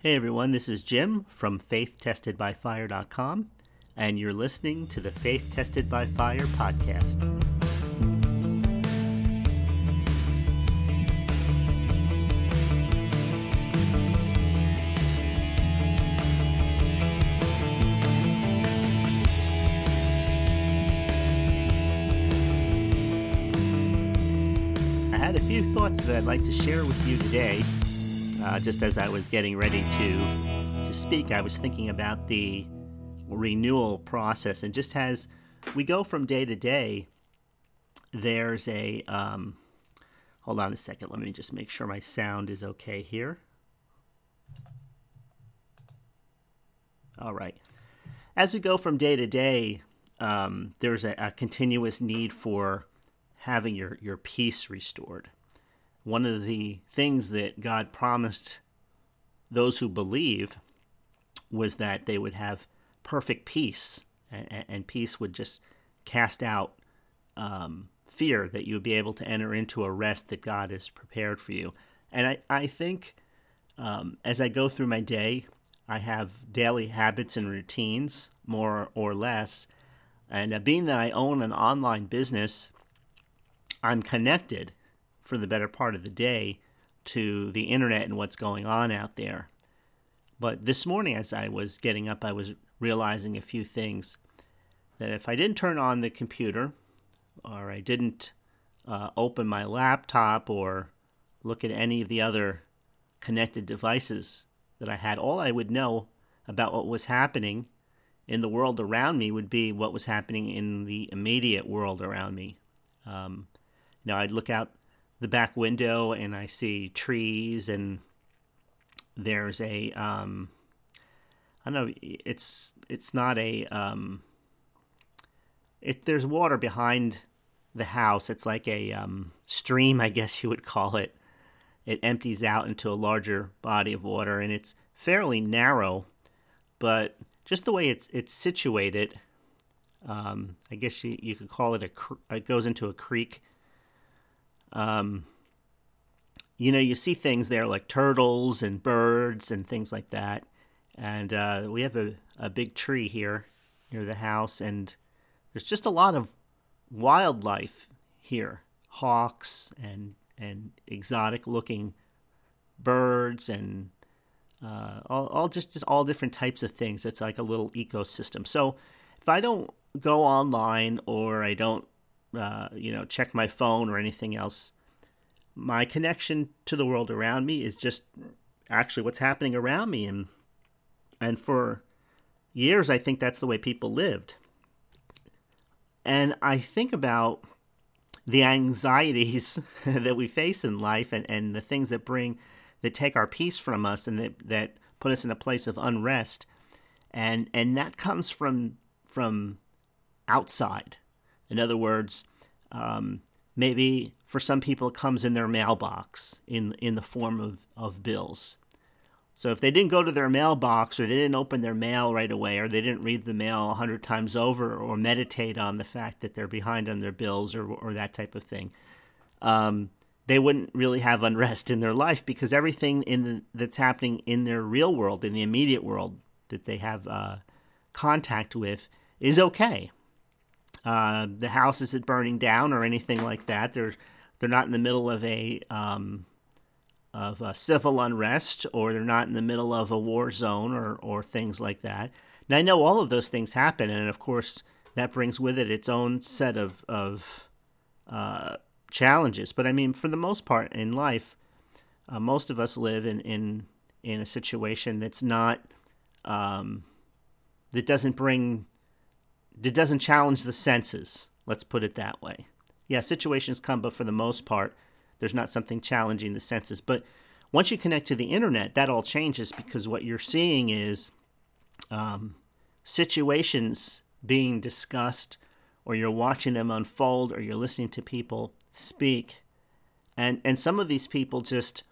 Hey everyone, this is Jim from faithtestedbyfire.com, and you're listening to the Faith Tested by Fire podcast. I had a few thoughts that I'd like to share with you today. Uh, just as I was getting ready to to speak, I was thinking about the renewal process, and just as we go from day to day, there's a um, hold on a second. Let me just make sure my sound is okay here. All right. As we go from day to day, um, there's a, a continuous need for having your, your peace restored. One of the things that God promised those who believe was that they would have perfect peace, and, and peace would just cast out um, fear, that you would be able to enter into a rest that God has prepared for you. And I, I think um, as I go through my day, I have daily habits and routines, more or less. And uh, being that I own an online business, I'm connected for the better part of the day to the internet and what's going on out there. But this morning, as I was getting up, I was realizing a few things that if I didn't turn on the computer or I didn't uh, open my laptop or look at any of the other connected devices that I had, all I would know about what was happening in the world around me would be what was happening in the immediate world around me. Um, you know, I'd look out the back window and I see trees and there's a um, I don't know it's it's not a um, it there's water behind the house. It's like a um, stream, I guess you would call it. It empties out into a larger body of water and it's fairly narrow, but just the way it's it's situated, um, I guess you, you could call it a it goes into a creek um, you know, you see things there like turtles and birds and things like that. And uh, we have a, a big tree here near the house, and there's just a lot of wildlife here hawks and, and exotic looking birds and uh, all, all just, just all different types of things. It's like a little ecosystem. So if I don't go online or I don't uh, you know, check my phone or anything else. My connection to the world around me is just actually what's happening around me, and and for years, I think that's the way people lived. And I think about the anxieties that we face in life and, and the things that bring that take our peace from us and that, that put us in a place of unrest and and that comes from from outside in other words, um, maybe for some people it comes in their mailbox in in the form of, of bills. So if they didn't go to their mailbox or they didn't open their mail right away or they didn't read the mail a hundred times over or meditate on the fact that they're behind on their bills or, or that type of thing, um, they wouldn't really have unrest in their life because everything in the, that's happening in their real world, in the immediate world that they have uh, contact with, is okay. Uh, the house isn't burning down or anything like that. They're they're not in the middle of a um, of a civil unrest, or they're not in the middle of a war zone, or or things like that. Now I know all of those things happen, and of course that brings with it its own set of of uh, challenges. But I mean, for the most part in life, uh, most of us live in in in a situation that's not um, that doesn't bring it doesn't challenge the senses. Let's put it that way. Yeah, situations come, but for the most part, there's not something challenging the senses. But once you connect to the internet, that all changes because what you're seeing is um, situations being discussed, or you're watching them unfold, or you're listening to people speak, and and some of these people just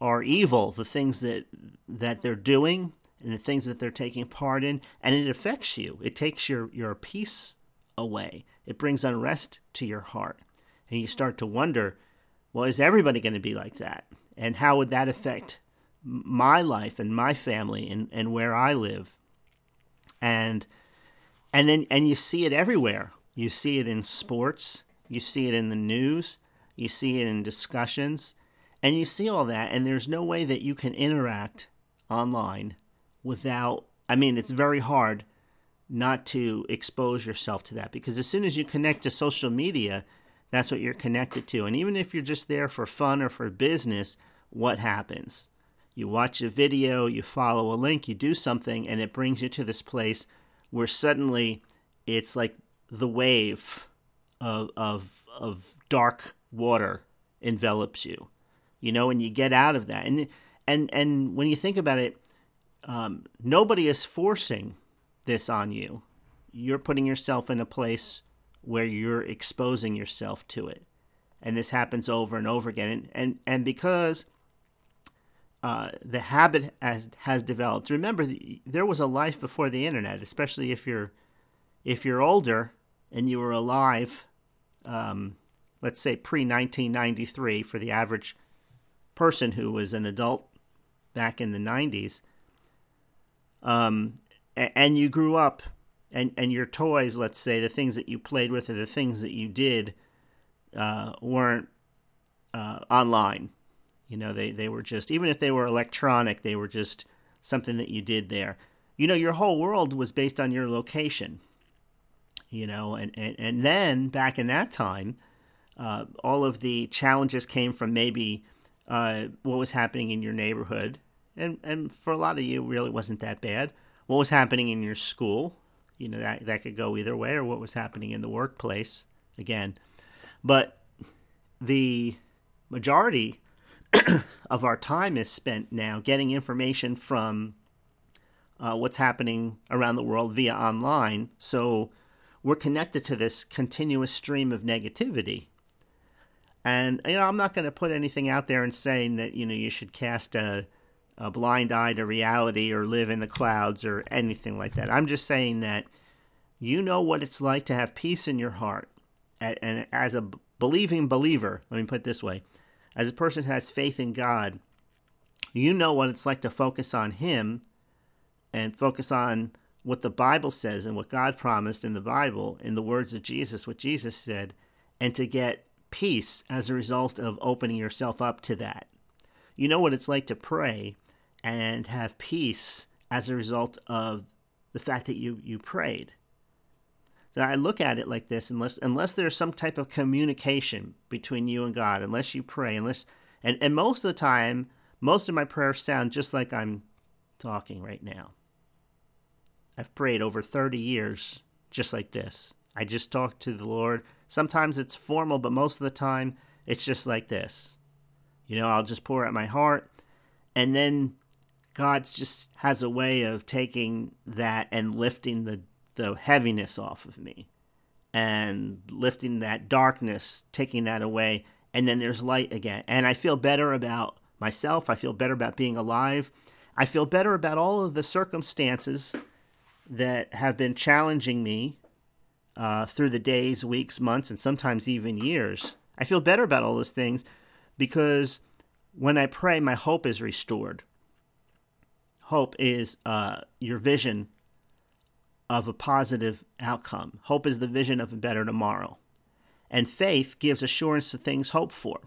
are evil. The things that that they're doing and the things that they're taking part in, and it affects you. It takes your, your peace away. It brings unrest to your heart. And you start to wonder, well, is everybody going to be like that? And how would that affect my life and my family and, and where I live. And and then and you see it everywhere. You see it in sports, you see it in the news, you see it in discussions, and you see all that and there's no way that you can interact online without I mean it's very hard not to expose yourself to that because as soon as you connect to social media, that's what you're connected to. And even if you're just there for fun or for business, what happens? You watch a video, you follow a link, you do something, and it brings you to this place where suddenly it's like the wave of, of, of dark water envelops you. You know, and you get out of that. And, and, and when you think about it, um, nobody is forcing this on you. You're putting yourself in a place where you're exposing yourself to it. And this happens over and over again. And, and, and because uh, the habit has, has developed, remember, there was a life before the internet, especially if you're, if you're older and you were alive, um, let's say pre 1993, for the average person who was an adult back in the 90s, um, and you grew up and and your toys, let's say, the things that you played with or the things that you did, uh, weren't uh, online. You know, they they were just even if they were electronic, they were just something that you did there. You know, your whole world was based on your location. You know, and and, and then back in that time, uh, all of the challenges came from maybe uh, what was happening in your neighborhood, and and for a lot of you, really wasn't that bad. What was happening in your school, you know that that could go either way or what was happening in the workplace again. But the majority of our time is spent now getting information from uh, what's happening around the world via online. So we're connected to this continuous stream of negativity. And you know i'm not going to put anything out there and saying that you know you should cast a a blind eye to reality or live in the clouds or anything like that. I'm just saying that you know what it's like to have peace in your heart. And as a believing believer, let me put it this way as a person who has faith in God, you know what it's like to focus on Him and focus on what the Bible says and what God promised in the Bible, in the words of Jesus, what Jesus said, and to get peace as a result of opening yourself up to that. You know what it's like to pray and have peace as a result of the fact that you, you prayed. So I look at it like this: unless unless there's some type of communication between you and God, unless you pray, unless and, and most of the time, most of my prayers sound just like I'm talking right now. I've prayed over 30 years just like this. I just talk to the Lord. Sometimes it's formal, but most of the time it's just like this. You know, I'll just pour out my heart and then God just has a way of taking that and lifting the, the heaviness off of me and lifting that darkness, taking that away. And then there's light again. And I feel better about myself. I feel better about being alive. I feel better about all of the circumstances that have been challenging me uh, through the days, weeks, months, and sometimes even years. I feel better about all those things because when I pray, my hope is restored hope is uh, your vision of a positive outcome. Hope is the vision of a better tomorrow. And faith gives assurance to things hoped for.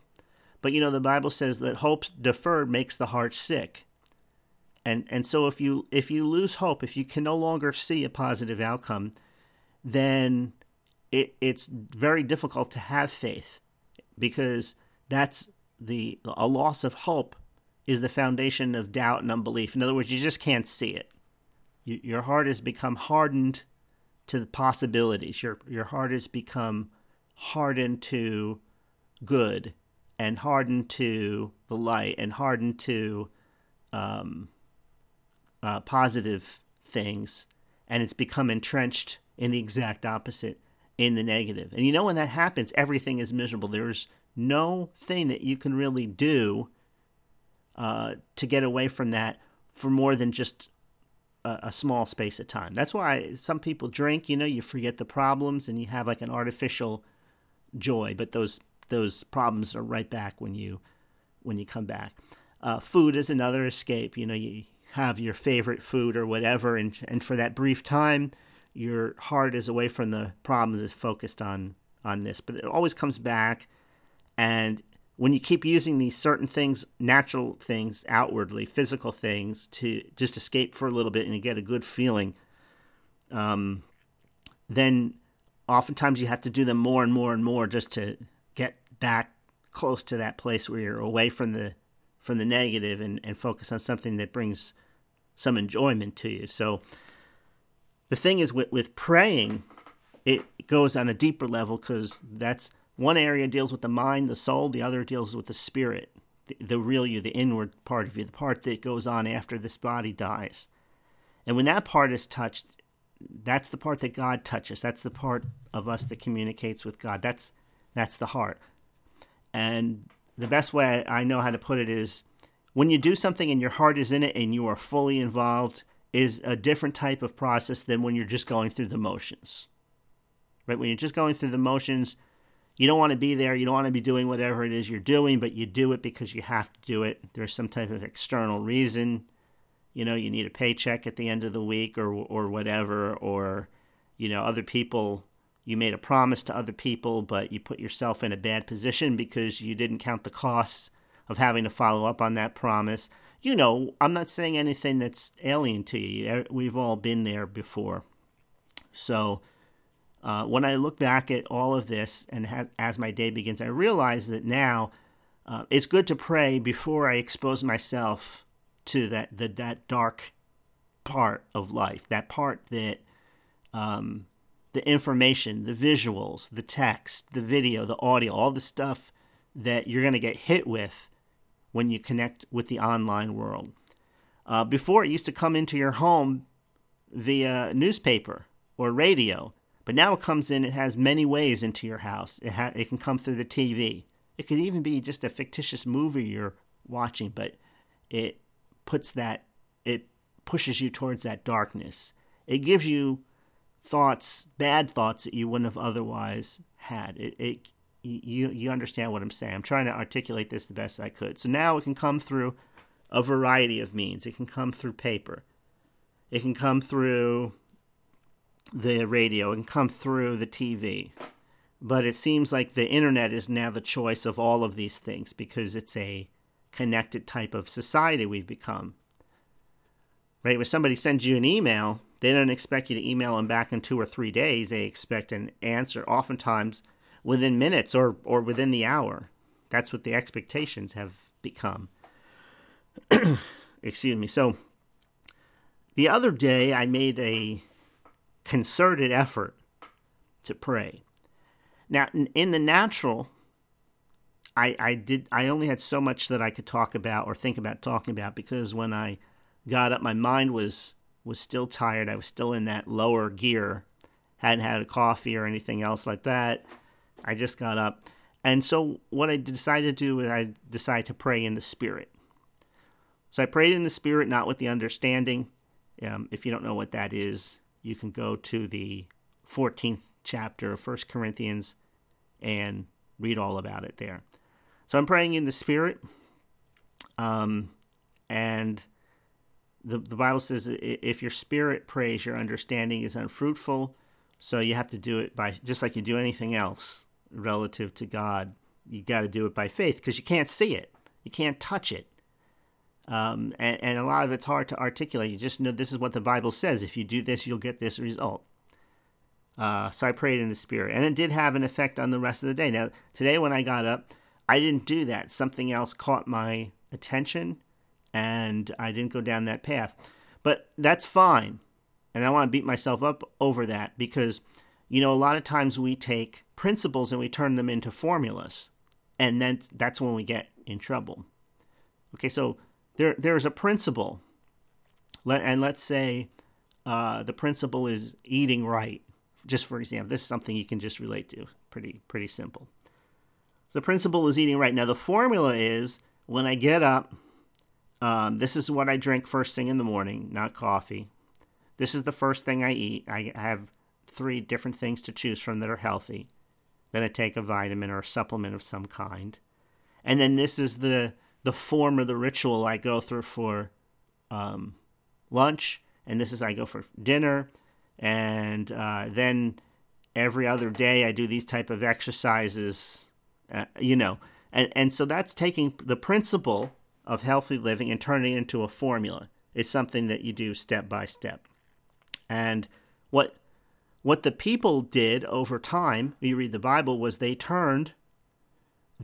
But you know, the Bible says that hope deferred makes the heart sick. And and so if you if you lose hope, if you can no longer see a positive outcome, then it, it's very difficult to have faith because that's the a loss of hope is the foundation of doubt and unbelief. In other words, you just can't see it. You, your heart has become hardened to the possibilities. Your your heart has become hardened to good and hardened to the light and hardened to um, uh, positive things, and it's become entrenched in the exact opposite in the negative. And you know when that happens, everything is miserable. There's no thing that you can really do uh, to get away from that for more than just a, a, small space of time. That's why some people drink. You know, you forget the problems and you have like an artificial joy, but those those problems are right back when you when you come back. Uh, food is another escape. You know, you have your favorite food or whatever, and and for that brief time, your heart is away from the problems, is focused on on this. But it always comes back, and when you keep using these certain things, natural things, outwardly, physical things, to just escape for a little bit and get a good feeling, um, then oftentimes you have to do them more and more and more just to get back close to that place where you're away from the from the negative and, and focus on something that brings some enjoyment to you. So the thing is with, with praying, it goes on a deeper level because that's one area deals with the mind, the soul, the other deals with the spirit, the, the real you, the inward part of you, the part that goes on after this body dies. And when that part is touched, that's the part that God touches. That's the part of us that communicates with God. That's that's the heart. And the best way I know how to put it is when you do something and your heart is in it and you are fully involved is a different type of process than when you're just going through the motions. Right? When you're just going through the motions, you don't want to be there, you don't want to be doing whatever it is you're doing, but you do it because you have to do it. There's some type of external reason. You know, you need a paycheck at the end of the week or or whatever or you know, other people you made a promise to other people, but you put yourself in a bad position because you didn't count the costs of having to follow up on that promise. You know, I'm not saying anything that's alien to you. We've all been there before. So, uh, when I look back at all of this and ha- as my day begins, I realize that now uh, it's good to pray before I expose myself to that the, that dark part of life, that part that um, the information, the visuals, the text, the video, the audio, all the stuff that you're going to get hit with when you connect with the online world. Uh, before, it used to come into your home via newspaper or radio, but now it comes in, it has many ways into your house. It, ha- it can come through the TV. It could even be just a fictitious movie you're watching, but it puts that, it pushes you towards that darkness. It gives you thoughts, bad thoughts that you wouldn't have otherwise had. It, it you you understand what I'm saying. I'm trying to articulate this the best I could. So now it can come through a variety of means. It can come through paper. It can come through the radio. and come through the TV. But it seems like the internet is now the choice of all of these things because it's a connected type of society we've become. Right? When somebody sends you an email, they don't expect you to email them back in two or three days. They expect an answer, oftentimes within minutes or, or within the hour. That's what the expectations have become. Excuse me. So the other day, I made a concerted effort to pray. Now, in the natural, I, I did I only had so much that I could talk about or think about talking about because when I got up, my mind was was still tired. I was still in that lower gear. Hadn't had a coffee or anything else like that. I just got up. And so what I decided to do is I decided to pray in the spirit. So I prayed in the spirit, not with the understanding. Um, if you don't know what that is, you can go to the 14th chapter of First Corinthians and read all about it there. So I'm praying in the spirit. Um, and the, the Bible says if your spirit prays, your understanding is unfruitful. So you have to do it by just like you do anything else relative to God. You got to do it by faith because you can't see it, you can't touch it. Um, and, and a lot of it's hard to articulate. You just know this is what the Bible says. If you do this, you'll get this result. Uh, so I prayed in the Spirit, and it did have an effect on the rest of the day. Now, today when I got up, I didn't do that. Something else caught my attention, and I didn't go down that path. But that's fine. And I want to beat myself up over that because, you know, a lot of times we take principles and we turn them into formulas. And then that's when we get in trouble. Okay, so there there's a principle. Let, and let's say uh, the principle is eating right. Just for example, this is something you can just relate to. Pretty pretty simple. So the principle is eating right. Now the formula is when I get up, um, this is what I drink first thing in the morning, not coffee. This is the first thing I eat. I have three different things to choose from that are healthy. Then I take a vitamin or a supplement of some kind. And then this is the the form of the ritual I go through for um, lunch, and this is I go for dinner, and uh, then every other day I do these type of exercises, uh, you know, and and so that's taking the principle of healthy living and turning it into a formula. It's something that you do step by step, and what what the people did over time, you read the Bible, was they turned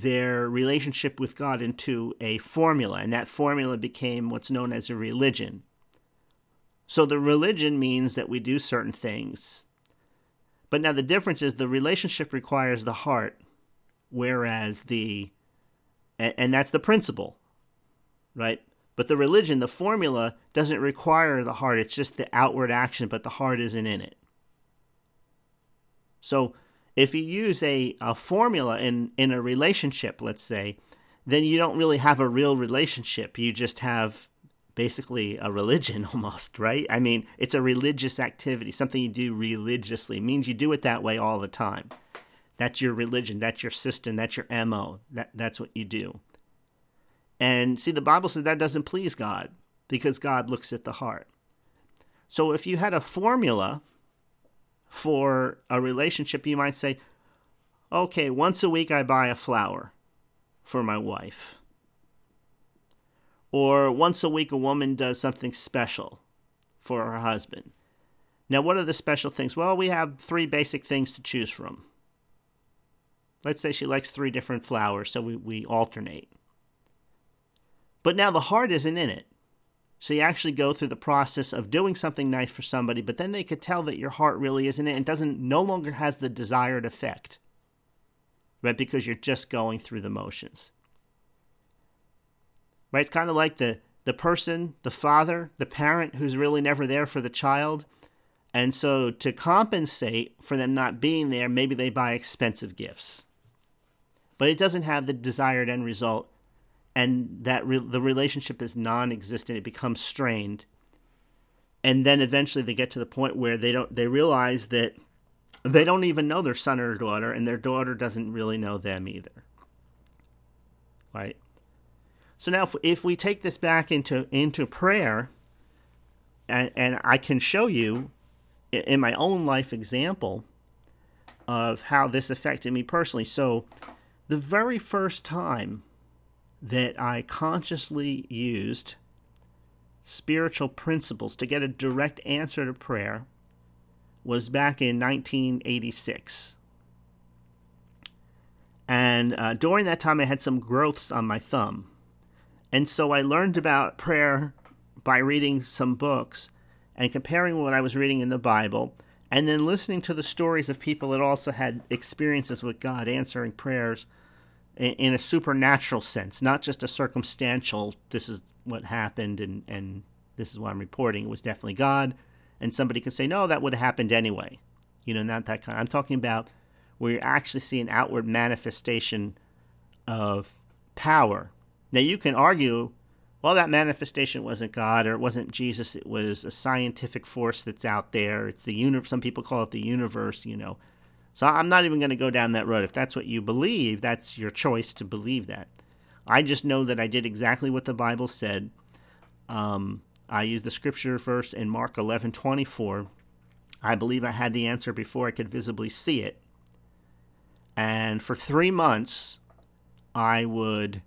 their relationship with God into a formula, and that formula became what's known as a religion. So the religion means that we do certain things. But now the difference is the relationship requires the heart, whereas the, and that's the principle, right? But the religion, the formula, doesn't require the heart. It's just the outward action, but the heart isn't in it. So if you use a, a formula in, in a relationship, let's say, then you don't really have a real relationship. You just have basically a religion almost, right? I mean, it's a religious activity, something you do religiously. It means you do it that way all the time. That's your religion, that's your system, that's your MO. That that's what you do. And see the Bible says that doesn't please God because God looks at the heart. So if you had a formula for a relationship, you might say, okay, once a week I buy a flower for my wife. Or once a week a woman does something special for her husband. Now, what are the special things? Well, we have three basic things to choose from. Let's say she likes three different flowers, so we, we alternate. But now the heart isn't in it. So you actually go through the process of doing something nice for somebody, but then they could tell that your heart really isn't it and doesn't no longer has the desired effect. Right? Because you're just going through the motions. Right? It's kind of like the the person, the father, the parent who's really never there for the child. And so to compensate for them not being there, maybe they buy expensive gifts. But it doesn't have the desired end result and that re- the relationship is non-existent it becomes strained. And then eventually they get to the point where they don't they realize that they don't even know their son or daughter and their daughter doesn't really know them either. Right? So now if, if we take this back into into prayer and, and i can show you in my own life example of how this affected me personally. So the very first time that I consciously used spiritual principles to get a direct answer to prayer was back in 1986. And uh, during that time, I had some growths on my thumb. And so I learned about prayer by reading some books and comparing what I was reading in the Bible, and then listening to the stories of people that also had experiences with God answering prayers in a supernatural sense, not just a circumstantial, this is what happened and, and this is what I'm reporting. It was definitely God. And somebody can say, no, that would have happened anyway. You know, not that kind. I'm talking about where you actually see an outward manifestation of power. Now, you can argue, well, that manifestation wasn't God or it wasn't Jesus. It was a scientific force that's out there. It's the universe. Some people call it the universe, you know. So I'm not even going to go down that road. If that's what you believe, that's your choice to believe that. I just know that I did exactly what the Bible said. Um, I used the scripture verse in Mark 11:24. I believe I had the answer before I could visibly see it. And for three months, I would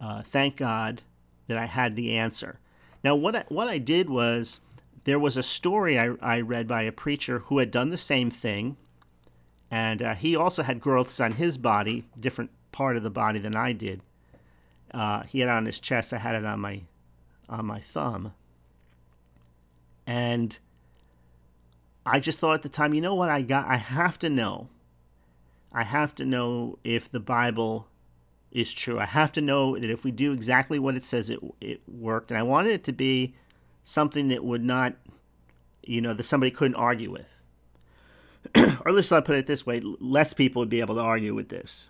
uh, thank God that I had the answer. Now, what I, what I did was there was a story I, I read by a preacher who had done the same thing and uh, he also had growths on his body, different part of the body than I did. Uh, he had it on his chest. I had it on my on my thumb, and I just thought at the time, you know what? I got. I have to know. I have to know if the Bible is true. I have to know that if we do exactly what it says, it it worked. And I wanted it to be something that would not, you know, that somebody couldn't argue with. or let's not put it this way, less people would be able to argue with this.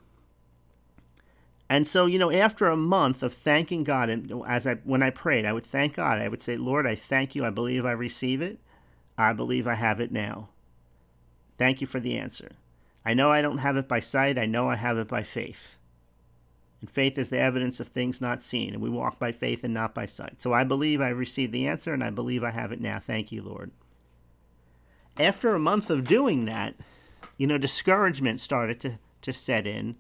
And so, you know, after a month of thanking God, and as I when I prayed, I would thank God. I would say, Lord, I thank you. I believe I receive it. I believe I have it now. Thank you for the answer. I know I don't have it by sight. I know I have it by faith. And faith is the evidence of things not seen, and we walk by faith and not by sight. So I believe I've received the answer, and I believe I have it now. Thank you, Lord. After a month of doing that, you know, discouragement started to, to set in.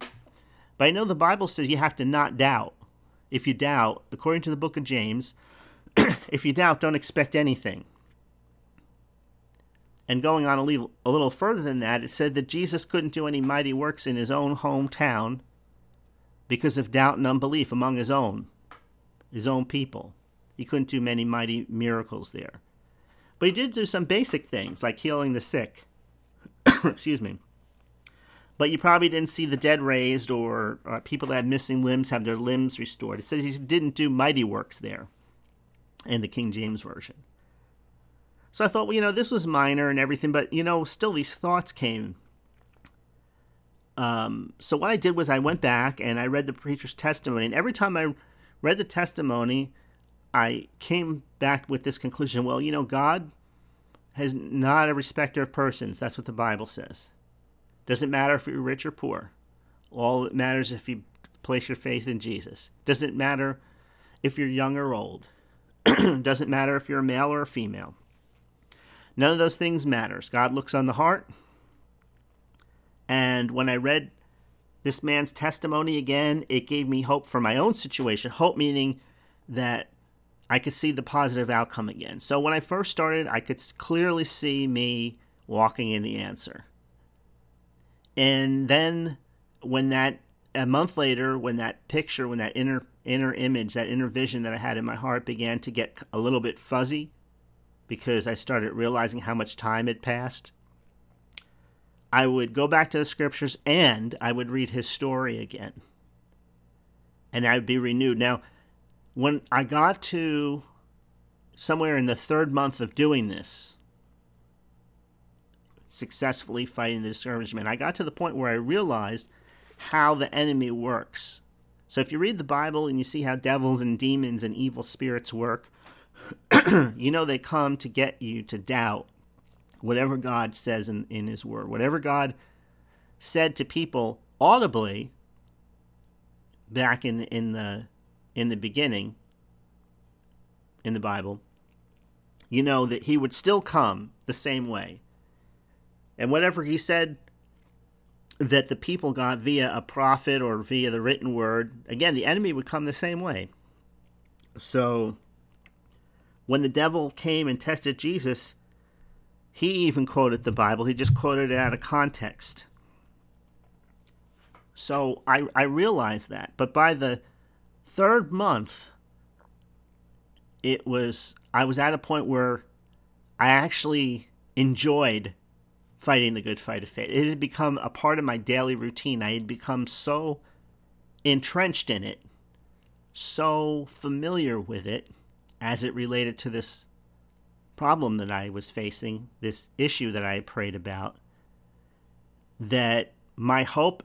But I know the Bible says you have to not doubt. If you doubt, according to the book of James, if you doubt, don't expect anything. And going on a little, a little further than that, it said that Jesus couldn't do any mighty works in his own hometown because of doubt and unbelief among his own, his own people. He couldn't do many mighty miracles there. But he did do some basic things like healing the sick. Excuse me. But you probably didn't see the dead raised or uh, people that had missing limbs have their limbs restored. It says he didn't do mighty works there in the King James Version. So I thought, well, you know, this was minor and everything, but, you know, still these thoughts came um, so what I did was I went back and I read the preacher's testimony, and every time I read the testimony, I came back with this conclusion: well, you know, God has not a respecter of persons. That's what the Bible says. Doesn't matter if you're rich or poor. All that matters if you place your faith in Jesus. Doesn't matter if you're young or old. Doesn't matter if you're a male or a female. None of those things matters. God looks on the heart. And when I read this man's testimony again, it gave me hope for my own situation. Hope meaning that I could see the positive outcome again. So when I first started, I could clearly see me walking in the answer. And then when that a month later, when that picture, when that inner inner image, that inner vision that I had in my heart began to get a little bit fuzzy because I started realizing how much time had passed I would go back to the scriptures and I would read his story again. And I would be renewed. Now, when I got to somewhere in the third month of doing this, successfully fighting the discouragement, I got to the point where I realized how the enemy works. So if you read the Bible and you see how devils and demons and evil spirits work, you know they come to get you to doubt whatever God says in, in His Word, whatever God said to people audibly back in in the in the beginning in the Bible, you know that He would still come the same way, and whatever He said that the people got via a prophet or via the written word, again, the enemy would come the same way. So, when the devil came and tested Jesus, he even quoted the Bible, he just quoted it out of context. So I, I realized that. But by the third month, it was I was at a point where I actually enjoyed fighting the good fight of faith. It had become a part of my daily routine. I had become so entrenched in it, so familiar with it as it related to this problem that I was facing, this issue that I prayed about, that my hope,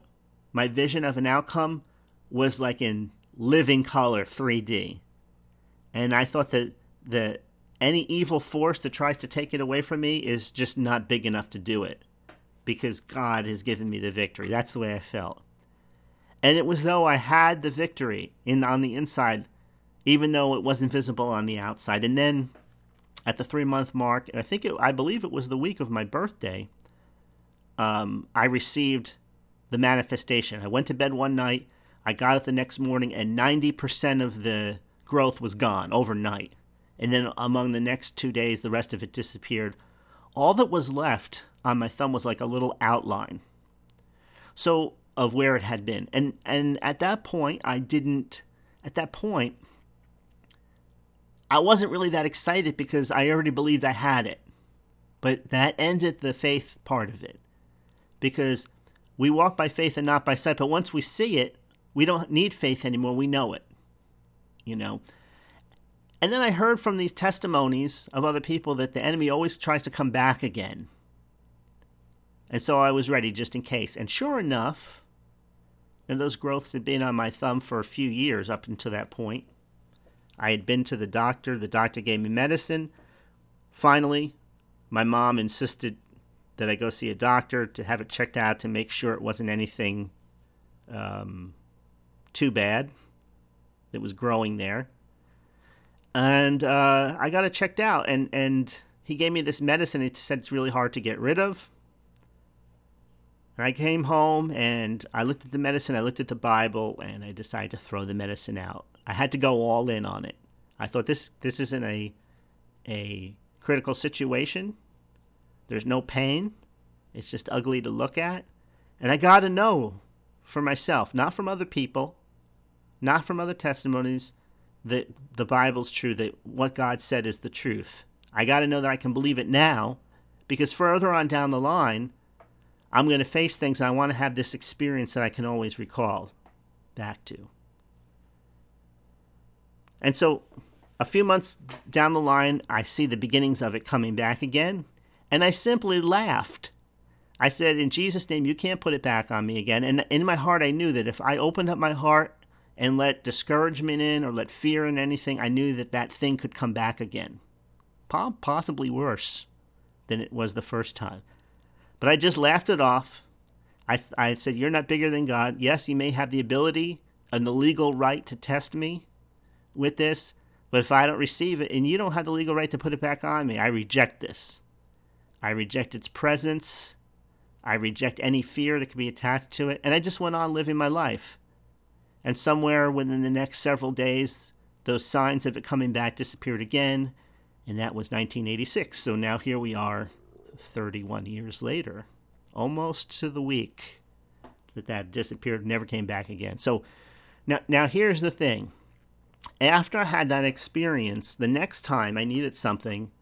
my vision of an outcome was like in living color 3D. And I thought that the any evil force that tries to take it away from me is just not big enough to do it because God has given me the victory. That's the way I felt. And it was though I had the victory in on the inside even though it wasn't visible on the outside. And then at the three month mark, I think it, I believe it was the week of my birthday. Um, I received the manifestation. I went to bed one night. I got it the next morning, and 90% of the growth was gone overnight. And then among the next two days, the rest of it disappeared. All that was left on my thumb was like a little outline. So of where it had been. And and at that point I didn't at that point I wasn't really that excited because I already believed I had it. But that ended the faith part of it. Because we walk by faith and not by sight, but once we see it, we don't need faith anymore. We know it. You know? And then I heard from these testimonies of other people that the enemy always tries to come back again. And so I was ready just in case. And sure enough, and those growths had been on my thumb for a few years up until that point. I had been to the doctor. The doctor gave me medicine. Finally, my mom insisted that I go see a doctor to have it checked out to make sure it wasn't anything um, too bad that was growing there. And uh, I got it checked out, and, and he gave me this medicine. He said it's really hard to get rid of. And I came home and I looked at the medicine, I looked at the Bible, and I decided to throw the medicine out. I had to go all in on it. I thought this this isn't a a critical situation. There's no pain. It's just ugly to look at. And I got to know for myself, not from other people, not from other testimonies, that the Bible's true, that what God said is the truth. I got to know that I can believe it now because further on down the line, I'm going to face things and I want to have this experience that I can always recall back to. And so a few months down the line, I see the beginnings of it coming back again, and I simply laughed. I said, In Jesus' name, you can't put it back on me again. And in my heart, I knew that if I opened up my heart and let discouragement in or let fear in anything, I knew that that thing could come back again. Possibly worse than it was the first time. But I just laughed it off. I, I said, You're not bigger than God. Yes, you may have the ability and the legal right to test me with this, but if I don't receive it and you don't have the legal right to put it back on me, I reject this. I reject its presence. I reject any fear that could be attached to it. And I just went on living my life. And somewhere within the next several days, those signs of it coming back disappeared again. And that was 1986. So now here we are, 31 years later, almost to the week that that disappeared, never came back again. So now, now here's the thing. After I had that experience, the next time I needed something,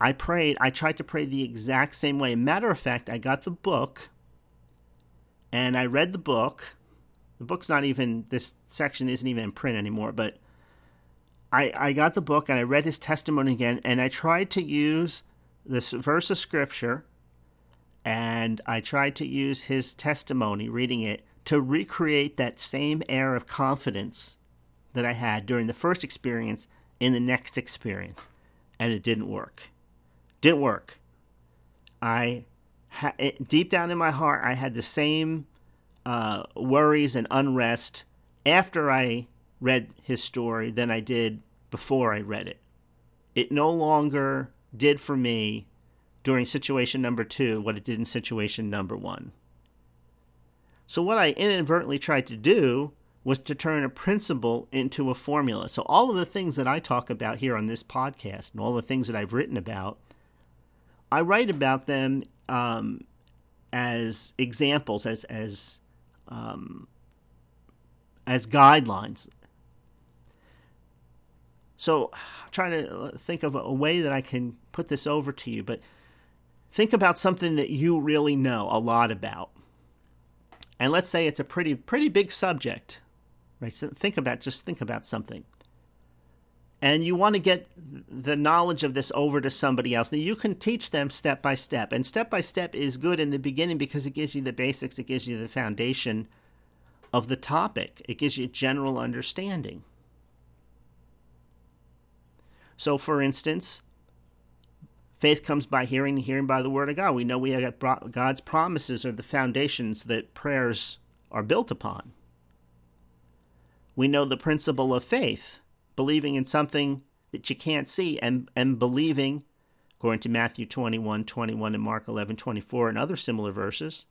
I prayed, I tried to pray the exact same way. Matter of fact, I got the book and I read the book. The book's not even, this section isn't even in print anymore, but I, I got the book and I read his testimony again and I tried to use this verse of scripture and I tried to use his testimony, reading it, to recreate that same air of confidence that I had during the first experience in the next experience. And it didn't work. Didn't work. I ha- it, deep down in my heart, I had the same uh, worries and unrest after I read his story than I did before I read it. It no longer did for me during situation number two what it did in situation number one. So, what I inadvertently tried to do was to turn a principle into a formula. So, all of the things that I talk about here on this podcast and all the things that I've written about I write about them um, as examples, as as um, as guidelines. So, I'm trying to think of a way that I can put this over to you, but think about something that you really know a lot about. And let's say it's a pretty pretty big subject, right? So think about just think about something and you want to get the knowledge of this over to somebody else. Now, you can teach them step by step, and step by step is good in the beginning because it gives you the basics, it gives you the foundation of the topic, it gives you general understanding. So, for instance, faith comes by hearing, and hearing by the word of God. We know we have God's promises are the foundations that prayers are built upon. We know the principle of faith believing in something that you can't see and, and believing, according to Matthew 21 21 and Mark 11 24 and other similar verses,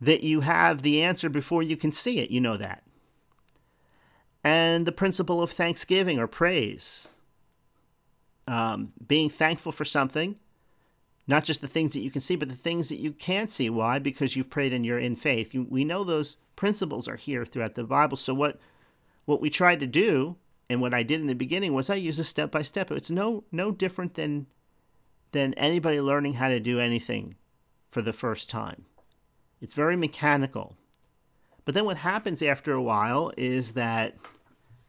that you have the answer before you can see it. You know that. And the principle of thanksgiving or praise. Um, being thankful for something, not just the things that you can see, but the things that you can't see. Why? Because you've prayed and you're in faith. You, we know those principles are here throughout the Bible. So what what we try to do and what I did in the beginning was I used a step by step. It's no no different than than anybody learning how to do anything for the first time. It's very mechanical. But then what happens after a while is that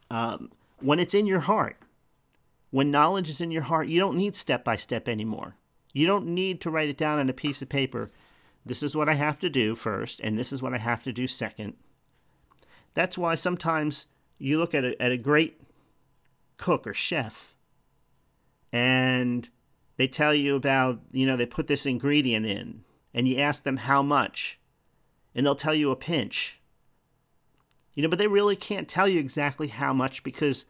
um, when it's in your heart, when knowledge is in your heart, you don't need step by step anymore. You don't need to write it down on a piece of paper. This is what I have to do first, and this is what I have to do second. That's why sometimes you look at a, at a great cook or chef and they tell you about, you know, they put this ingredient in and you ask them how much and they'll tell you a pinch. You know, but they really can't tell you exactly how much because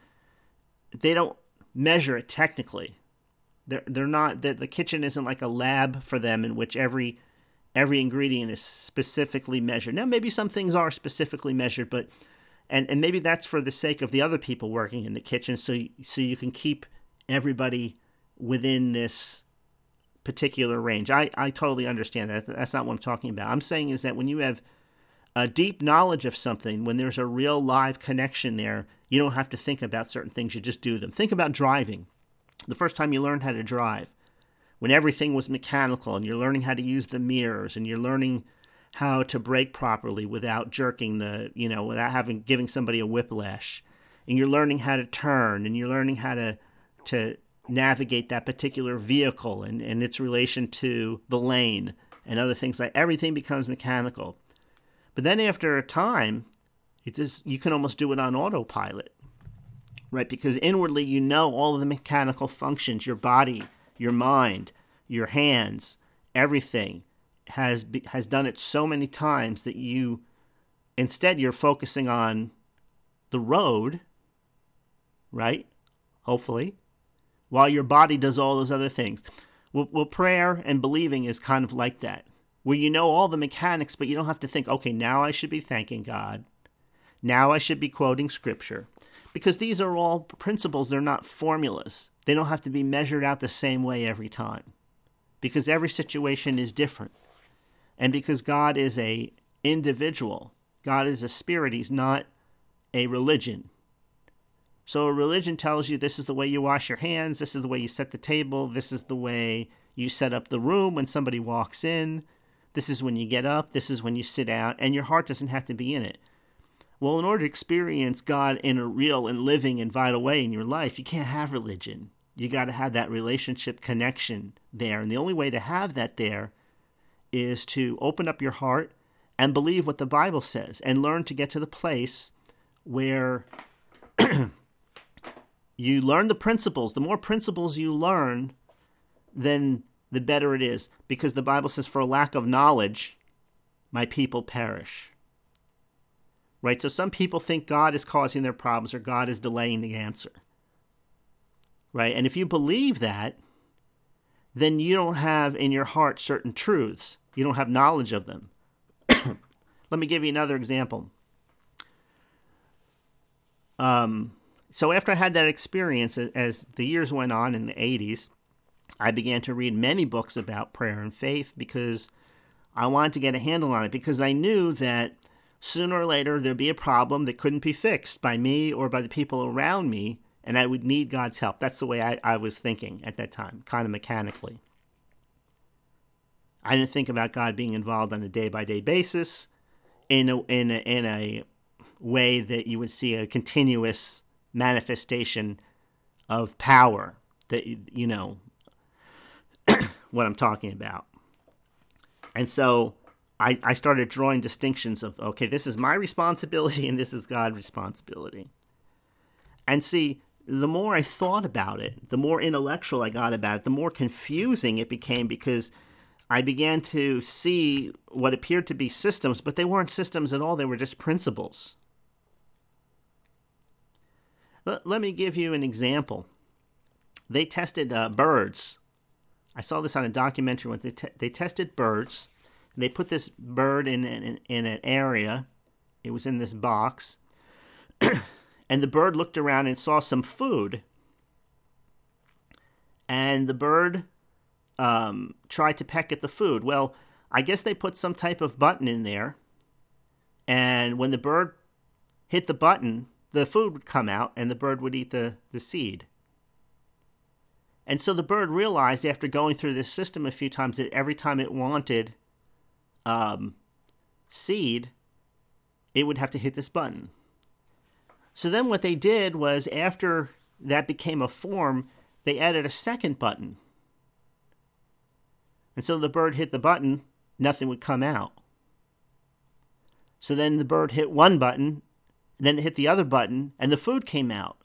they don't measure it technically. They're they're not that the kitchen isn't like a lab for them in which every every ingredient is specifically measured. Now maybe some things are specifically measured, but and and maybe that's for the sake of the other people working in the kitchen so you, so you can keep everybody within this particular range. I, I totally understand that. That's not what I'm talking about. I'm saying is that when you have a deep knowledge of something, when there's a real live connection there, you don't have to think about certain things, you just do them. Think about driving. The first time you learned how to drive, when everything was mechanical and you're learning how to use the mirrors and you're learning how to brake properly without jerking the, you know, without having giving somebody a whiplash. And you're learning how to turn and you're learning how to to navigate that particular vehicle and, and its relation to the lane and other things like everything becomes mechanical. But then after a time, it just you can almost do it on autopilot. Right? Because inwardly you know all of the mechanical functions, your body, your mind, your hands, everything has has done it so many times that you instead you're focusing on the road, right? Hopefully, while your body does all those other things. Well, well, prayer and believing is kind of like that, where you know all the mechanics, but you don't have to think, okay, now I should be thanking God. Now I should be quoting scripture. Because these are all principles, they're not formulas. They don't have to be measured out the same way every time. Because every situation is different. And because God is a individual, God is a spirit, he's not a religion. So a religion tells you this is the way you wash your hands, this is the way you set the table, this is the way you set up the room when somebody walks in, this is when you get up, this is when you sit out, and your heart doesn't have to be in it. Well, in order to experience God in a real and living and vital way in your life, you can't have religion. You got to have that relationship connection there. And the only way to have that there is to open up your heart and believe what the Bible says and learn to get to the place where you learn the principles. The more principles you learn, then the better it is. Because the Bible says, for a lack of knowledge, my people perish. Right? So some people think God is causing their problems or God is delaying the answer. Right? And if you believe that, then you don't have in your heart certain truths. You don't have knowledge of them. Let me give you another example. Um, so after I had that experience, as the years went on in the 80s, I began to read many books about prayer and faith because I wanted to get a handle on it because I knew that sooner or later there'd be a problem that couldn't be fixed by me or by the people around me, and I would need God's help. That's the way I, I was thinking at that time, kind of mechanically. I didn't think about God being involved on a day by day basis in a, in a, in a way that you would see a continuous manifestation of power that you know what I'm talking about. And so I, I started drawing distinctions of okay, this is my responsibility and this is God's responsibility. And see, the more I thought about it, the more intellectual I got about it, the more confusing it became because I began to see what appeared to be systems, but they weren't systems at all, they were just principles. Let, let me give you an example. They tested uh, birds. I saw this on a documentary when they, te- they tested birds. They put this bird in, in, in an area. It was in this box. and the bird looked around and saw some food. And the bird um, tried to peck at the food. Well, I guess they put some type of button in there. And when the bird hit the button, the food would come out and the bird would eat the, the seed. And so the bird realized after going through this system a few times that every time it wanted um, seed, it would have to hit this button. So then what they did was after that became a form, they added a second button. And so the bird hit the button, nothing would come out. So then the bird hit one button, then it hit the other button, and the food came out.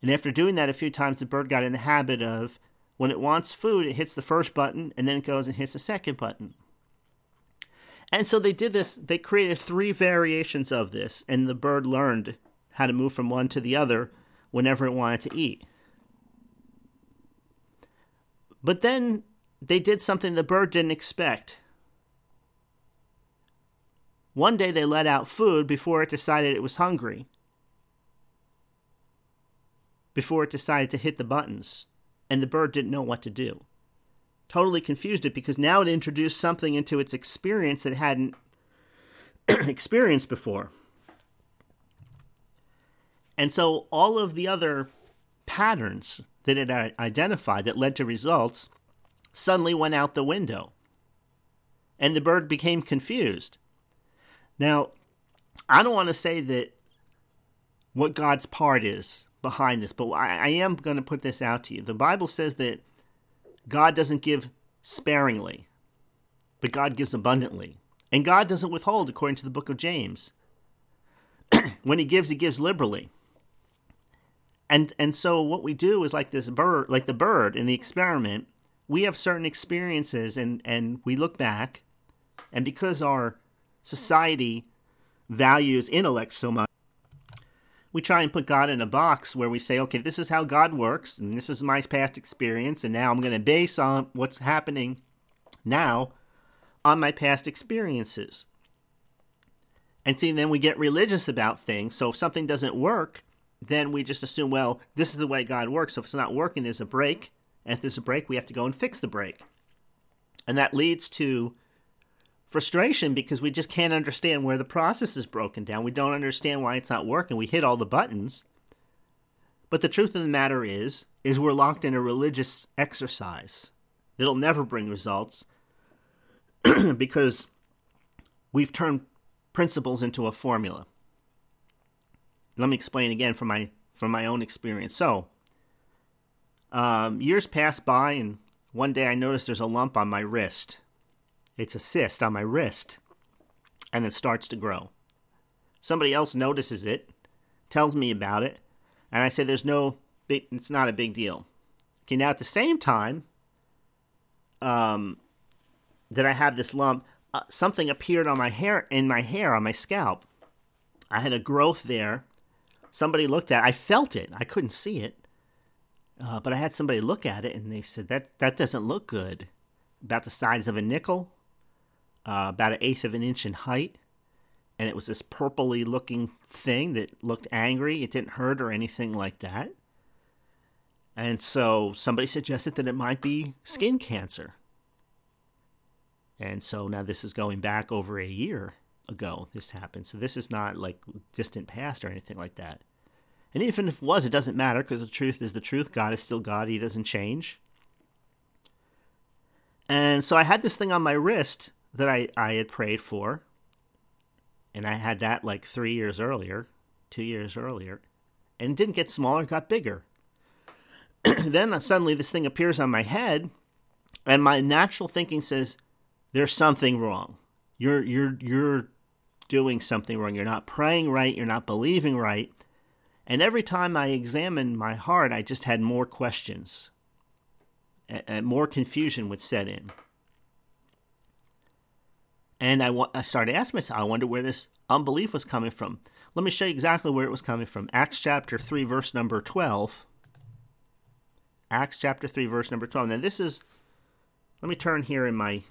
And after doing that a few times, the bird got in the habit of when it wants food, it hits the first button, and then it goes and hits the second button. And so they did this, they created three variations of this, and the bird learned how to move from one to the other whenever it wanted to eat. But then they did something the bird didn't expect. One day they let out food before it decided it was hungry, before it decided to hit the buttons, and the bird didn't know what to do totally confused it because now it introduced something into its experience that it hadn't experienced before. And so all of the other patterns that it identified that led to results suddenly went out the window. And the bird became confused. Now, I don't want to say that what God's part is behind this, but I, am going to put this out to you. The Bible says that God doesn't give sparingly, but God gives abundantly. And God doesn't withhold, according to the book of James. when he gives, he gives liberally. And and so what we do is like this bird, like the bird in the experiment, we have certain experiences and, and we look back, and because our society values intellect so much, we try and put God in a box where we say, okay, this is how God works, and this is my past experience, and now I'm going to base on what's happening now on my past experiences. And see, then we get religious about things. So if something doesn't work, then we just assume, well, this is the way God works. So if it's not working, there's a break. And if there's a break, we have to go and fix the break. And that leads to frustration because we just can't understand where the process is broken down. We don't understand why it's not working. We hit all the buttons. But the truth of the matter is is we're locked in a religious exercise that'll never bring results because we've turned principles into a formula. Let me explain again from my from my own experience. So, um, years pass by, and one day I notice there's a lump on my wrist. It's a cyst on my wrist, and it starts to grow. Somebody else notices it, tells me about it, and I say there's no big, it's not a big deal. Okay, now at the same time, um, that I have this lump, uh, something appeared on my hair, in my hair, on my scalp. I had a growth there. Somebody looked at it. I felt it. I couldn't see it. Uh, but I had somebody look at it and they said, that, that doesn't look good. About the size of a nickel uh, about an eighth of an inch in height. And it was this purpley looking thing that looked angry. It didn't hurt or anything like that. And so somebody suggested that it might be skin cancer. And so now this is going back over a year ago, this happened. So this is not like distant past or anything like that. And even if it was, it doesn't matter because the truth is the truth. God is still God, He doesn't change. And so I had this thing on my wrist that I, I had prayed for. And I had that like three years earlier, two years earlier. And it didn't get smaller, it got bigger. then suddenly this thing appears on my head, and my natural thinking says, There's something wrong. You're you're you're doing something wrong. You're not praying right, you're not believing right. And every time I examined my heart, I just had more questions. And more confusion would set in. And I, I started asking myself, I wonder where this unbelief was coming from. Let me show you exactly where it was coming from. Acts chapter 3, verse number 12. Acts chapter 3, verse number 12. Now, this is, let me turn here in my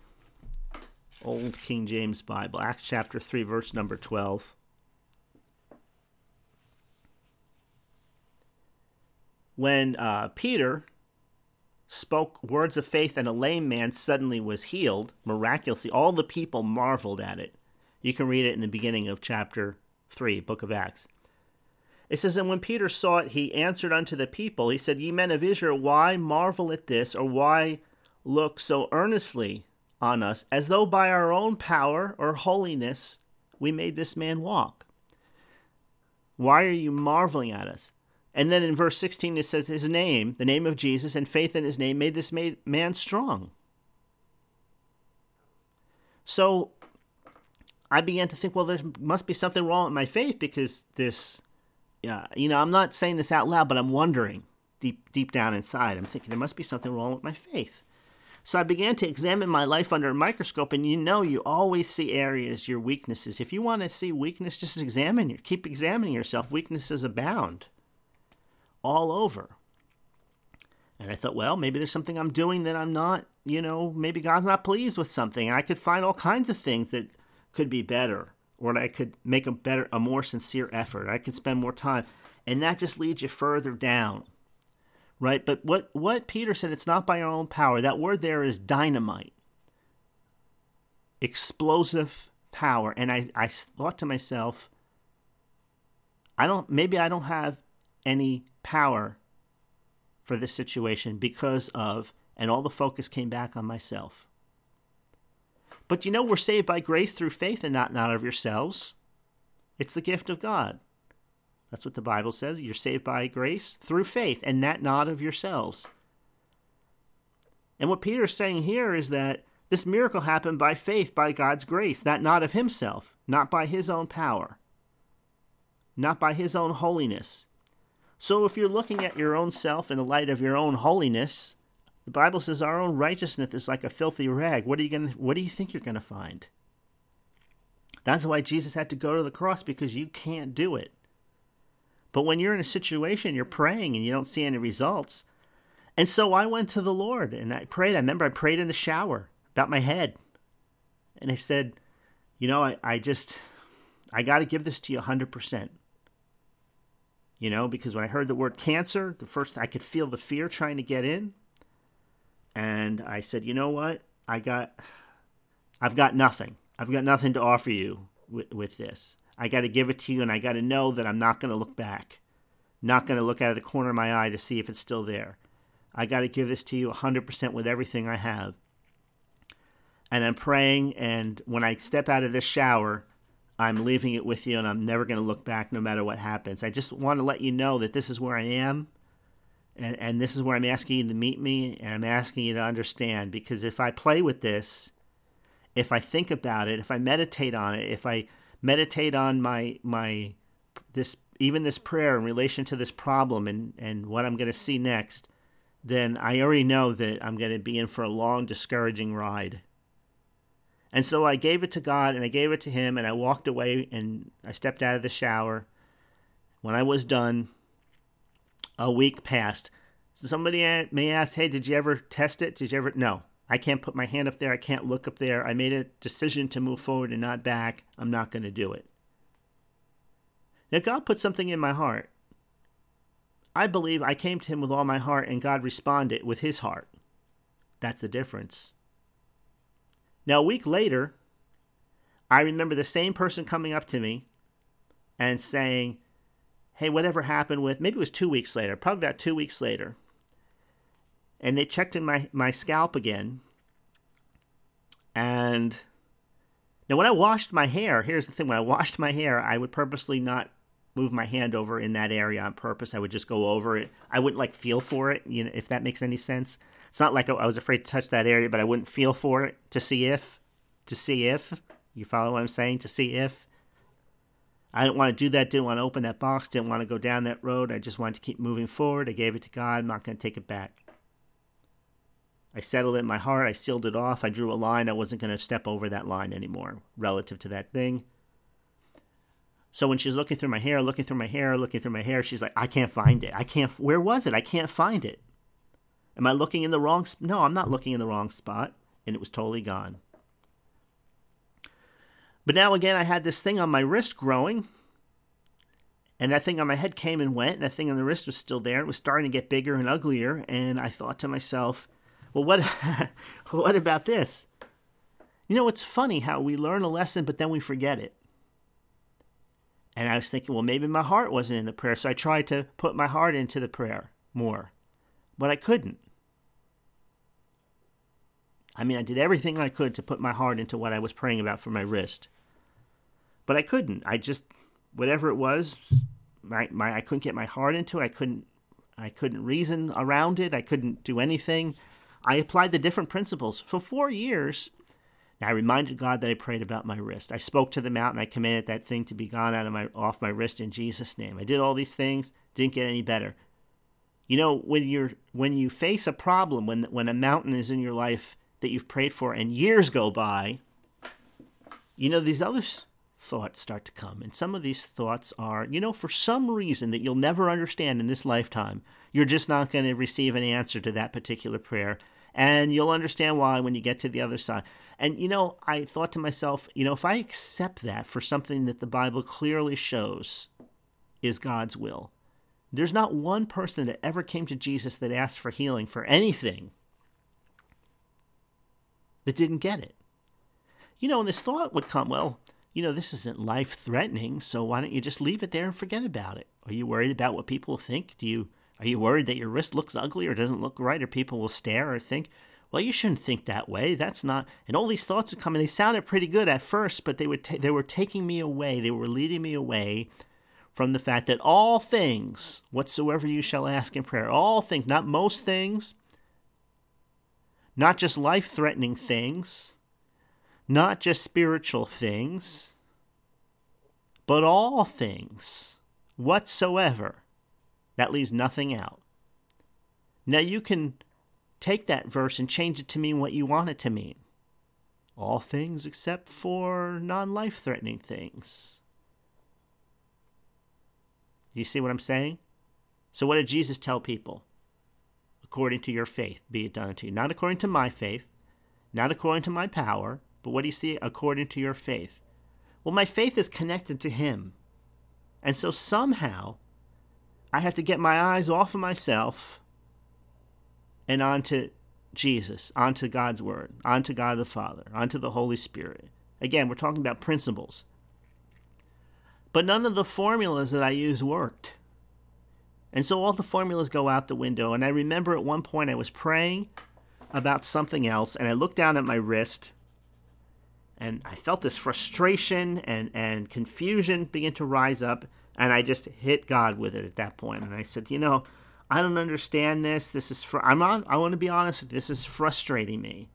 old King James Bible. Acts chapter 3, verse number 12. When uh, Peter spoke words of faith, and a lame man suddenly was healed miraculously. All the people marveled at it. You can read it in the beginning of chapter 3, book of Acts. It says, And when Peter saw it, he answered unto the people, He said, Ye men of Israel, why marvel at this, or why look so earnestly on us, as though by our own power or holiness we made this man walk? Why are you marveling at us? And then in verse 16, it says, His name, the name of Jesus, and faith in his name made this man strong. So I began to think, well, there must be something wrong with my faith because this, yeah, you know, I'm not saying this out loud, but I'm wondering deep, deep down inside. I'm thinking there must be something wrong with my faith. So I began to examine my life under a microscope, and you know, you always see areas, your weaknesses. If you want to see weakness, just examine your, keep examining yourself. Weaknesses abound all over. And I thought, well, maybe there's something I'm doing that I'm not, you know, maybe God's not pleased with something. I could find all kinds of things that could be better, or I could make a better, a more sincere effort. I could spend more time. And that just leads you further down right? But what, what Peter said, it's not by our own power. That word there is dynamite, explosive power. And I, I thought to myself, I don't, maybe I don't have any power for this situation because of, and all the focus came back on myself. But you know, we're saved by grace through faith and not, not of yourselves. It's the gift of God. That's what the Bible says. You're saved by grace through faith, and that not of yourselves. And what Peter's saying here is that this miracle happened by faith, by God's grace, that not of himself, not by his own power, not by his own holiness. So if you're looking at your own self in the light of your own holiness, the Bible says our own righteousness is like a filthy rag. What are you going what do you think you're going to find? That's why Jesus had to go to the cross because you can't do it. But when you're in a situation, you're praying and you don't see any results. And so I went to the Lord and I prayed. I remember I prayed in the shower about my head. And I said, You know, I, I just, I got to give this to you 100%. You know, because when I heard the word cancer, the first, I could feel the fear trying to get in. And I said, You know what? I got, I've got nothing. I've got nothing to offer you with, with this. I got to give it to you, and I got to know that I'm not going to look back, not going to look out of the corner of my eye to see if it's still there. I got to give this to you 100% with everything I have. And I'm praying, and when I step out of this shower, I'm leaving it with you, and I'm never going to look back no matter what happens. I just want to let you know that this is where I am, and, and this is where I'm asking you to meet me, and I'm asking you to understand. Because if I play with this, if I think about it, if I meditate on it, if I meditate on my my this even this prayer in relation to this problem and and what I'm going to see next, then I already know that I'm going to be in for a long discouraging ride. And so I gave it to God and I gave it to him and I walked away and I stepped out of the shower. When I was done, a week passed. So somebody may ask, "Hey, did you ever test it? Did you ever?" No, I can't put my hand up there. I can't look up there. I made a decision to move forward and not back. I'm not going to do it. Now, God put something in my heart. I believe I came to Him with all my heart, and God responded with His heart. That's the difference. Now, a week later, I remember the same person coming up to me and saying, Hey, whatever happened with, maybe it was two weeks later, probably about two weeks later, and they checked in my, my scalp again. And now, when I washed my hair, here's the thing when I washed my hair, I would purposely not move my hand over in that area on purpose. I would just go over it. I wouldn't like feel for it, you know, if that makes any sense. It's not like I was afraid to touch that area, but I wouldn't feel for it to see if, to see if. You follow what I'm saying? To see if. I didn't want to do that, didn't want to open that box, didn't want to go down that road. I just wanted to keep moving forward. I gave it to God. I'm not going to take it back. I settled it in my heart. I sealed it off. I drew a line. I wasn't going to step over that line anymore relative to that thing. So when she's looking through my hair, looking through my hair, looking through my hair, she's like, I can't find it. I can't. Where was it? I can't find it. Am I looking in the wrong? Sp- no, I'm not looking in the wrong spot. And it was totally gone. But now again, I had this thing on my wrist growing. And that thing on my head came and went. And that thing on the wrist was still there. It was starting to get bigger and uglier. And I thought to myself, well, what, what about this? You know, it's funny how we learn a lesson, but then we forget it. And I was thinking, well, maybe my heart wasn't in the prayer. So I tried to put my heart into the prayer more, but I couldn't. I mean, I did everything I could to put my heart into what I was praying about for my wrist, but I couldn't. I just, whatever it was, my, my I couldn't get my heart into it. I couldn't, I couldn't reason around it. I couldn't do anything. I applied the different principles for four years. Now I reminded God that I prayed about my wrist. I spoke to the mountain. I commanded that thing to be gone out of my off my wrist in Jesus' name. I did all these things. Didn't get any better. You know, when you're when you face a problem, when when a mountain is in your life that you've prayed for and years go by, you know these other thoughts start to come. And some of these thoughts are, you know, for some reason that you'll never understand in this lifetime, you're just not going to receive an answer to that particular prayer. And you'll understand why when you get to the other side. And, you know, I thought to myself, you know, if I accept that for something that the Bible clearly shows is God's will, there's not one person that ever came to Jesus that asked for healing for anything that didn't get it. You know, and this thought would come, well, you know, this isn't life threatening, so why don't you just leave it there and forget about it? Are you worried about what people think? Do you are you worried that your wrist looks ugly or doesn't look right or people will stare or think, well, you shouldn't think that way. That's not. And all these thoughts would come, and they sounded pretty good at first, but they would they were taking me away. They were leading me away from the fact that all things whatsoever you shall ask in prayer, all things, not most things, not just life-threatening things, not just spiritual things, but all things whatsoever. That leaves nothing out. Now you can take that verse and change it to mean what you want it to mean. All things except for non life threatening things. You see what I'm saying? So, what did Jesus tell people? According to your faith, be it done unto you. Not according to my faith, not according to my power, but what do you see? According to your faith. Well, my faith is connected to Him. And so somehow, I have to get my eyes off of myself and onto Jesus, onto God's Word, onto God the Father, onto the Holy Spirit. Again, we're talking about principles. But none of the formulas that I used worked. And so all the formulas go out the window. And I remember at one point I was praying about something else, and I looked down at my wrist, and I felt this frustration and, and confusion begin to rise up, and I just hit God with it at that point. And I said, You know, I don't understand this. This is fr- I'm on. I want to be honest with you. This is frustrating me,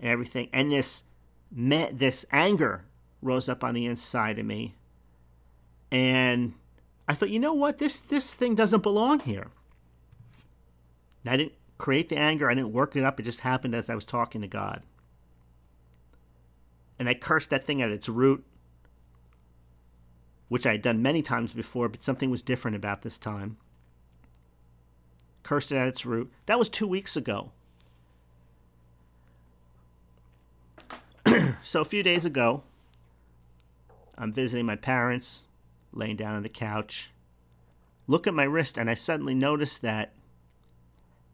and everything. And this, me- this anger rose up on the inside of me, and I thought, you know what? This this thing doesn't belong here. I didn't create the anger. I didn't work it up. It just happened as I was talking to God. And I cursed that thing at its root, which I had done many times before, but something was different about this time cursed it at its root. That was two weeks ago. so a few days ago, I'm visiting my parents, laying down on the couch. Look at my wrist, and I suddenly notice that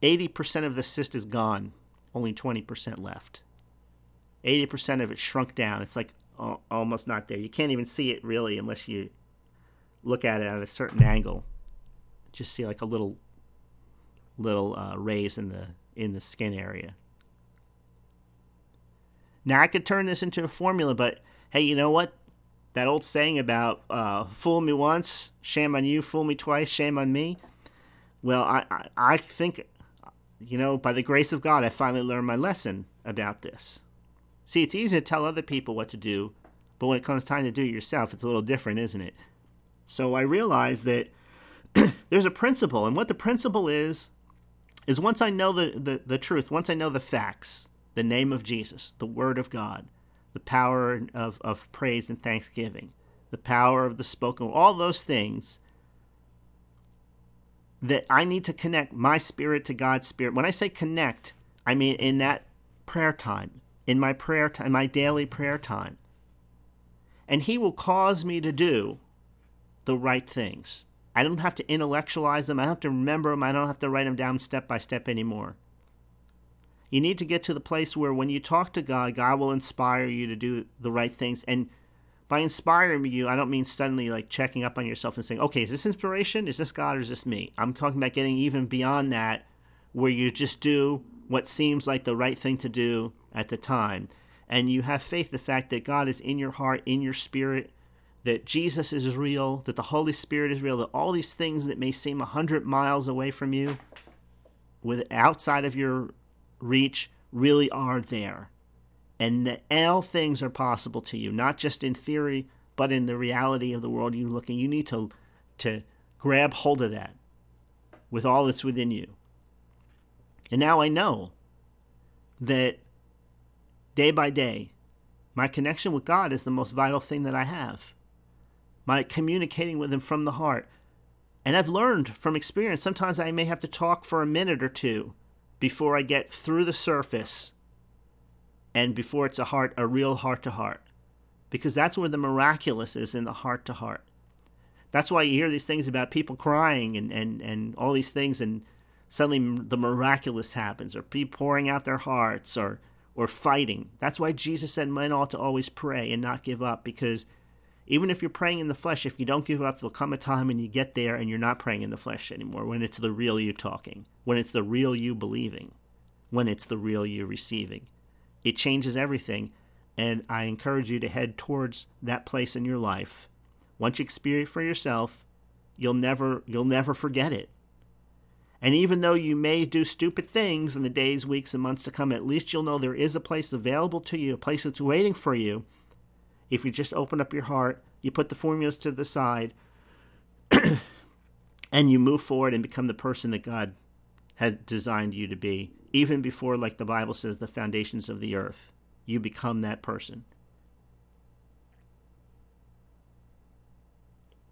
80% of the cyst is gone, only 20% left. 80% of it shrunk down. It's like almost not there. You can't even see it really unless you look at it at a certain angle. Just see like a little little uh, raise in the in the skin area. Now I could turn this into a formula, but hey, you know what? That old saying about uh, "fool me once, shame on you; fool me twice, shame on me." Well, I, I I think, you know, by the grace of God, I finally learned my lesson about this. See, it's easy to tell other people what to do, but when it comes time to do it yourself, it's a little different, isn't it? So I realized that there's a principle, and what the principle is is once I know the, the, the truth, once I know the facts, the name of Jesus, the Word of God, the power of, of praise and thanksgiving, the power of the spoken, all those things, that I need to connect my spirit to God's spirit. When I say connect, I mean in that prayer time, in my prayer time, my daily prayer time. And He will cause me to do the right things. I don't have to intellectualize them. I don't have to remember them. I don't have to write them down step by step anymore. You need to get to the place where when you talk to God, God will inspire you to do the right things. And by inspiring you, I don't mean suddenly like checking up on yourself and saying, okay, is this inspiration? Is this God or is this me? I'm talking about getting even beyond that, where you just do what seems like the right thing to do at the time. And you have faith the fact that God is in your heart, in your spirit, that Jesus is real, that the Holy Spirit is real, that all these things that may seem a hundred miles away from you, with outside of your reach, really are there. And that all things are possible to you, not just in theory, but in the reality of the world you look in. You need to to grab hold of that. with all that's within you. And now I know that day by day, my connection with God is the most vital thing that I have. My communicating with Him from the heart. And I've learned from experience, sometimes I may have to talk for a minute or two before I get through the surface and before it's a heart, a real heart to heart. Because that's where the miraculous is in the heart to heart. That's why you hear these things about people crying and, and, and all these things, and suddenly the miraculous happens, or people pouring out their hearts, or or fighting. That's why Jesus said men ought to always pray and not give up, because even if you're praying in the flesh, if you don't give up, there'll come a time and you get there and you're not praying in the flesh anymore. When it's the real you talking, when it's the real you believing, when it's the real you receiving, it changes everything. And I encourage you to head towards that place in your life. Once you experience it for yourself, you'll never you'll never forget it. And even though you may do stupid things in the days, weeks, and months to come, at least you'll know there is a place available to you, a place that's waiting for you. If you just open up your heart, you put the formulas to the side, and you move forward and become the person that God had designed you to be, even before, like the Bible says, the foundations of the earth. You become that person.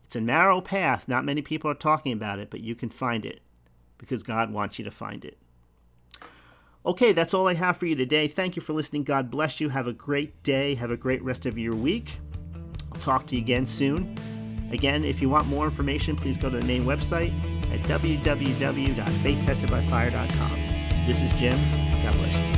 It's a narrow path. Not many people are talking about it, but you can find it because God wants you to find it. Okay, that's all I have for you today. Thank you for listening. God bless you. Have a great day. Have a great rest of your week. I'll talk to you again soon. Again, if you want more information, please go to the main website at www.faithtestedbyfire.com. This is Jim. God bless you.